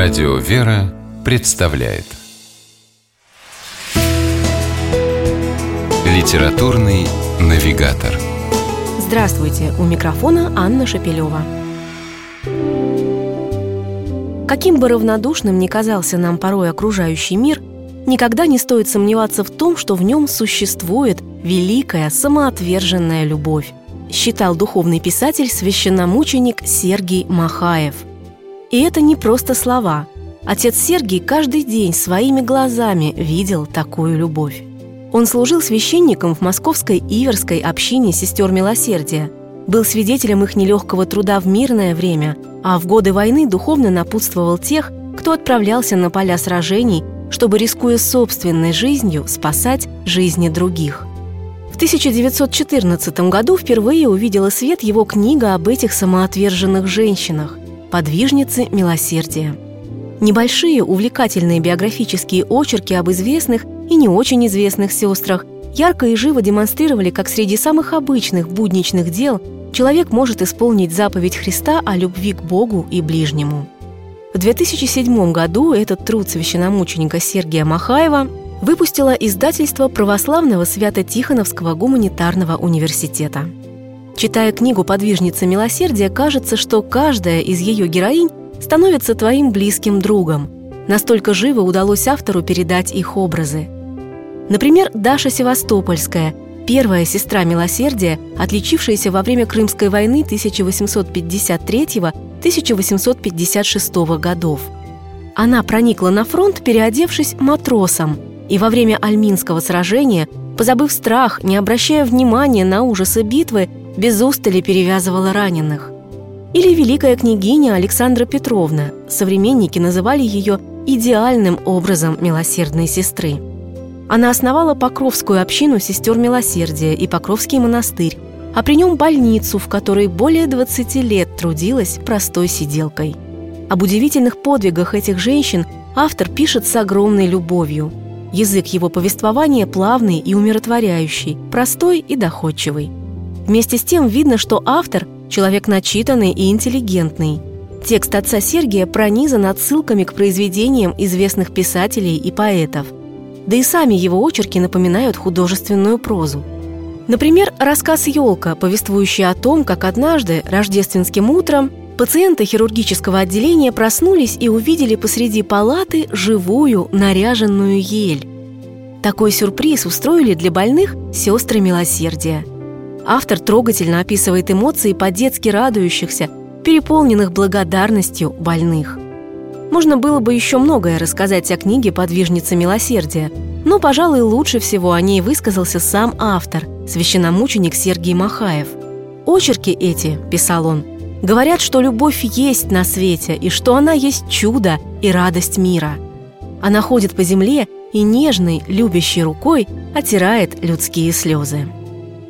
Радио «Вера» представляет Литературный навигатор Здравствуйте! У микрофона Анна Шапилева. Каким бы равнодушным ни казался нам порой окружающий мир, никогда не стоит сомневаться в том, что в нем существует великая самоотверженная любовь, считал духовный писатель священномученик Сергий Махаев – и это не просто слова. Отец Сергий каждый день своими глазами видел такую любовь. Он служил священником в московской Иверской общине сестер Милосердия, был свидетелем их нелегкого труда в мирное время, а в годы войны духовно напутствовал тех, кто отправлялся на поля сражений, чтобы, рискуя собственной жизнью, спасать жизни других. В 1914 году впервые увидела свет его книга об этих самоотверженных женщинах – подвижницы милосердия. Небольшие увлекательные биографические очерки об известных и не очень известных сестрах ярко и живо демонстрировали, как среди самых обычных будничных дел человек может исполнить заповедь Христа о любви к Богу и ближнему. В 2007 году этот труд священномученика Сергия Махаева выпустило издательство Православного Свято-Тихоновского гуманитарного университета. Читая книгу «Подвижница милосердия», кажется, что каждая из ее героинь становится твоим близким другом. Настолько живо удалось автору передать их образы. Например, Даша Севастопольская, первая сестра милосердия, отличившаяся во время Крымской войны 1853-1856 годов. Она проникла на фронт, переодевшись матросом, и во время Альминского сражения, позабыв страх, не обращая внимания на ужасы битвы, без устали перевязывала раненых. Или великая княгиня Александра Петровна, современники называли ее идеальным образом милосердной сестры. Она основала Покровскую общину сестер милосердия и Покровский монастырь, а при нем больницу, в которой более 20 лет трудилась простой сиделкой. Об удивительных подвигах этих женщин автор пишет с огромной любовью. Язык его повествования плавный и умиротворяющий, простой и доходчивый – Вместе с тем видно, что автор – человек начитанный и интеллигентный. Текст отца Сергия пронизан отсылками к произведениям известных писателей и поэтов. Да и сами его очерки напоминают художественную прозу. Например, рассказ «Елка», повествующий о том, как однажды, рождественским утром, пациенты хирургического отделения проснулись и увидели посреди палаты живую наряженную ель. Такой сюрприз устроили для больных сестры милосердия – Автор трогательно описывает эмоции по-детски радующихся, переполненных благодарностью больных. Можно было бы еще многое рассказать о книге «Подвижница милосердия», но, пожалуй, лучше всего о ней высказался сам автор, священномученик Сергий Махаев. «Очерки эти», – писал он, – «говорят, что любовь есть на свете и что она есть чудо и радость мира. Она ходит по земле и нежной, любящей рукой оттирает людские слезы».